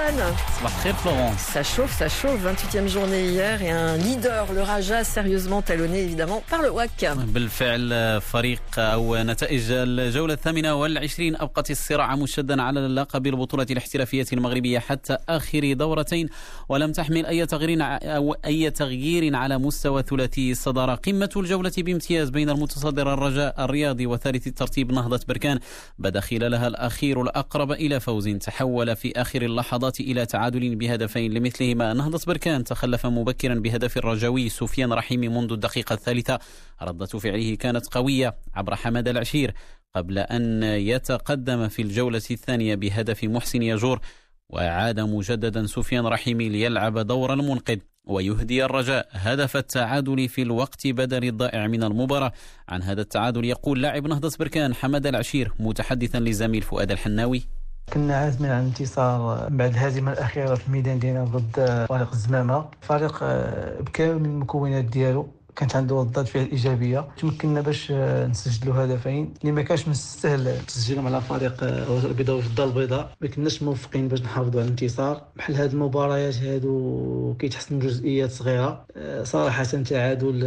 sana. Hassan. très Florence. Ça chauffe, ça chauffe. 28e journée hier et un leader, le Raja, sérieusement talonné évidemment par le WAC. بالفعل فريق أو نتائج الجولة الثامنة والعشرين أبقت الصراع مشدا على اللقب البطولة الاحترافية المغربية حتى آخر دورتين ولم تحمل أي تغيير أو أي تغيير على مستوى ثلاثي الصدارة قمة الجولة بامتياز بين المتصدر الرجاء الرياضي وثالث الترتيب نهضة بركان بدأ خلالها الأخير الأقرب إلى فوز تحول في آخر اللحظات إلى تعادل بهدفين لمثلهما. نهضة بركان تخلف مبكرا بهدف الرجاوي سفيان رحيمي منذ الدقيقة الثالثة. ردة فعله كانت قوية عبر حمد العشير قبل أن يتقدم في الجولة الثانية بهدف محسن يجور. وعاد مجددا سفيان رحيمي ليلعب دور المنقذ ويهدي الرجاء. هدف التعادل في الوقت بدل الضائع من المباراة. عن هذا التعادل يقول لاعب نهضة بركان حمد العشير متحدثا لزميل فؤاد الحناوي. كنا عازمين على الانتصار بعد الهزيمه الأخيرة في الميدان ديالنا ضد فريق الزمامة. فريق آه، بكامل المكونات ديالو. كانت عنده ردات فعل ايجابيه تمكنا باش آه، نسجلوا هدفين اللي ما كانش من السهل تسجيلهم على فريق آه، البيضاء الدار البيضاء. ما كناش موفقين باش نحافظوا على الانتصار. بحال هاد المباريات هادو كيتحسنوا جزئيات صغيرة. آه، صراحة تعادل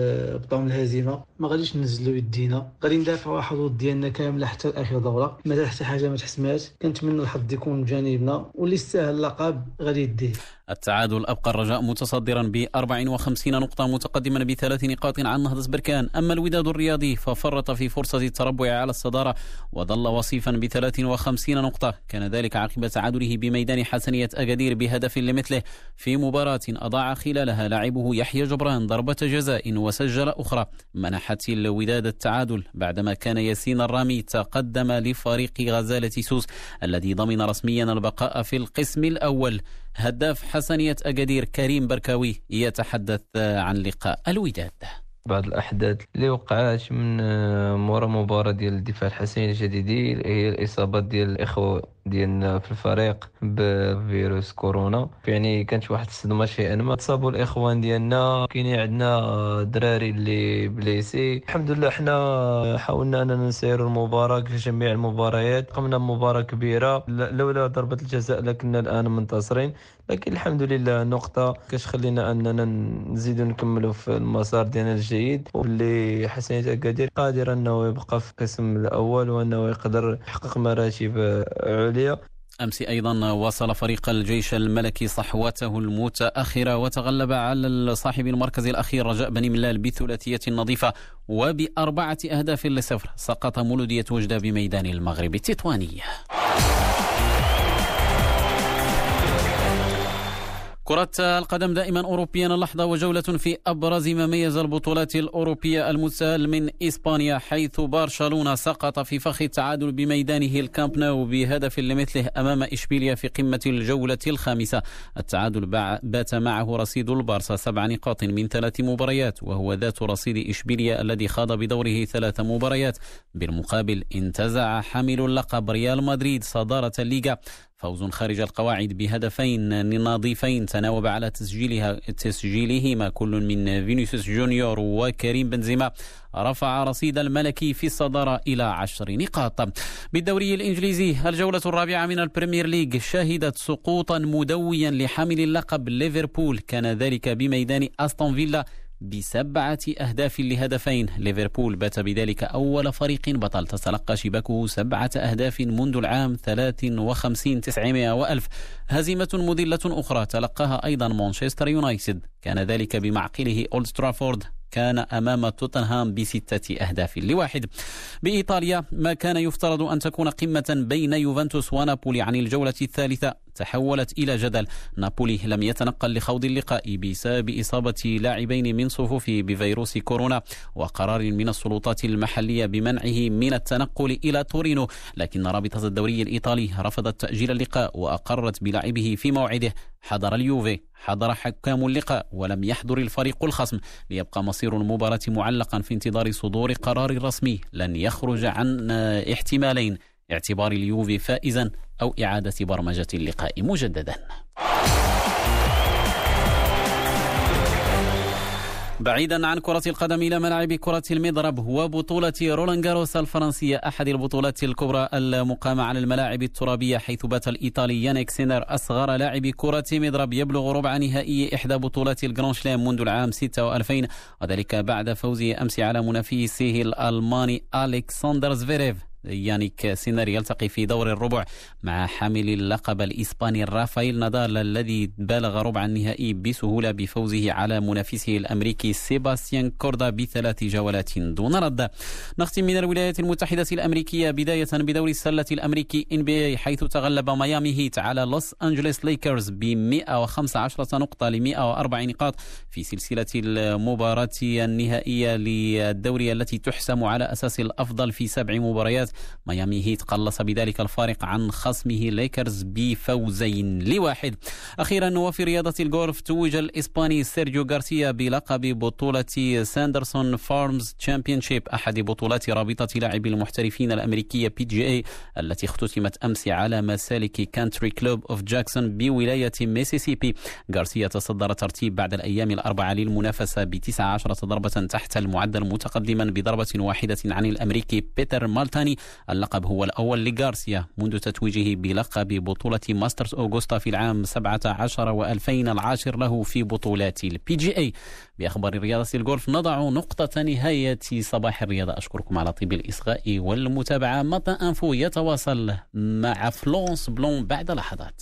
بطعم الهزيمه ما غاديش ننزلوا يدينا. غادي ندافعوا على الحظوظ ديالنا كاملة حتى لآخر دورة. مازال حتى حاجة ما تحسماش كنتمنى الحظ يكون بجانبنا. واللي يستاهل اللقب غادي يديه. التعادل أبقى الرجاء متصدرا ب 54 نقطة متقدما بثلاث نقاط عن نهضة بركان. أما الوداد الرياضي ففرط في فرصة التربع على الصدارة وظل وصيفا ب 53 نقطة. كان ذلك عقب تعادله بميدان حسنية أكادير بهدف لمثله. في مباراة أضاع خلالها لاعبه يحيى جبران ضربة جزاء وسجل أخرى. منحت الوداد التعادل بعدما كان ياسين الرامي تقدم لفريق غزالة سوس الذي ضمن رسميا البقاء في القسم الأول. هداف حسنية أكادير كريم بركاوي يتحدث عن لقاء الوداد. بعض الأحداث اللي وقعت من مورا مباراة ديال الدفاع الحسني الجديدي هي الإصابات ديال الإخوة ديالنا في الفريق بفيروس كورونا. يعني كانت واحد الصدمة شيئا ما تصابوا الإخوان ديالنا. كاينين عندنا دراري اللي بليسي. الحمد لله حنا حاولنا أننا نسيروا المباراة في جميع المباريات. قمنا بمباراة كبيرة. لولا ضربة الجزاء لكنا الآن منتصرين. لكن الحمد لله نقطة كاش خلينا أننا نزيدوا نكملوا في المسار ديالنا الجيد. واللي حسنية أكادير قادر أنه يبقى في القسم الأول وأنه يقدر يحقق مراتب السعودية. أمس أيضا واصل فريق الجيش الملكي صحوته المتأخرة وتغلب على صاحب المركز الأخير رجاء بني ملال بثلاثية نظيفة وبأربعة أهداف لصفر سقط مولودية وجدة بميدان المغرب التطواني. كرة القدم دائما أوروبيا اللحظة وجولة في أبرز ما ميز البطولات الأوروبية المستهل من إسبانيا حيث برشلونة سقط في فخ التعادل بميدانه الكامب نو بهدف لمثله أمام إشبيليا في قمة الجولة الخامسة. التعادل بات معه رصيد البارسا سبع نقاط من ثلاث مباريات وهو ذات رصيد إشبيليا الذي خاض بدوره ثلاث مباريات. بالمقابل انتزع حامل اللقب ريال مدريد صدارة الليغا. فوز خارج القواعد بهدفين نظيفين تناوب على تسجيلها تسجيلهما كل من فينيسيوس جونيور وكريم بنزيما. رفع رصيد الملكي في الصدارة إلى عشر نقاط. بالدوري الإنجليزي الجولة الرابعة من البريمير ليج شهدت سقوطا مدويا لحامل اللقب ليفربول. كان ذلك بميدان أستون فيلا بسبعة أهداف لهدفين. ليفربول بات بذلك أول فريق بطل. تتلقى شباكه سبعة أهداف منذ العام 53 900 وألف. هزيمة مذلة أخرى تلقاها أيضا مانشستر يونايتد. كان ذلك بمعقله أولد ترافورد. كان أمام توتنهام بستة أهداف لواحد. بإيطاليا ما كان يفترض أن تكون قمة بين يوفنتوس ونابولي عن الجولة الثالثة. تحولت إلى جدل. نابولي لم يتنقل لخوض اللقاء بسبب إصابة لاعبين من صفوفه بفيروس كورونا وقرار من السلطات المحلية بمنعه من التنقل إلى تورينو. لكن رابطة الدوري الإيطالي رفضت تأجيل اللقاء وأقرت بلاعبه في موعده. حضر اليوفي حضر حكام اللقاء ولم يحضر الفريق الخصم. ليبقى مصير المباراة معلقا في انتظار صدور قرار رسمي. لن يخرج عن احتمالين اعتبار اليوفي فائزا أو إعادة برمجة اللقاء مجددا. بعيدا عن كرة القدم إلى ملاعب كرة المضرب وبطولة رولان جاروس الفرنسية أحد البطولات الكبرى المقامة على الملاعب الترابية حيث بات الإيطالي يانيك سينر أصغر لاعب كرة مضرب يبلغ ربع نهائي إحدى بطولات ال grand chelem منذ العام 26 وذلك بعد فوزه أمس على منافسه الألماني ألكسندر زفيريف. يانيك سينر يلتقي في دور الربع مع حامل اللقب الإسباني رافائيل نادال الذي بلغ ربع النهائي بسهولة بفوزه على منافسه الأمريكي سيباستيان كوردا بثلاث جولات دون رد. نختم من الولايات المتحدة الأمريكية بداية بدوري السلة الأمريكي NBA حيث تغلب ميامي هيت على لوس أنجلوس ليكرز ب 115 نقطة ل 104 نقاط في سلسلة المباراة النهائية للدوري التي تحسم على أساس الأفضل في سبع مباريات. ميامي هيت قلص بذلك الفارق عن خصمه ليكرز بفوزين لواحد. أخيرا وفي رياضة الجولف توج الإسباني سيرجيو غارسيا بلقب بطولة Sanderson Farms Championship أحد بطولات رابطة لاعبي المحترفين الأمريكية PGA التي اختتمت أمس على مسالك Country Club of Jackson بولاية ميسيسيبي. غارسيا تصدر ترتيب بعد الأيام الأربعة للمنافسة بتسعة عشرة ضربة تحت المعدل متقدما بضربة واحدة عن الأمريكي بيتر مالناتي اللقب هو الأول لغارسيا منذ تتويجه بلقب بطولة ماسترز أوغوستا في العام 17 و2000 العاشر له في بطولات ال PGA بأخبار رياضة الجولف نضع نقطة نهاية صباح الرياضة. أشكركم على طيب الإصغاء والمتابعة. Matin Info يتواصل مع فلونس بلون بعد لحظات.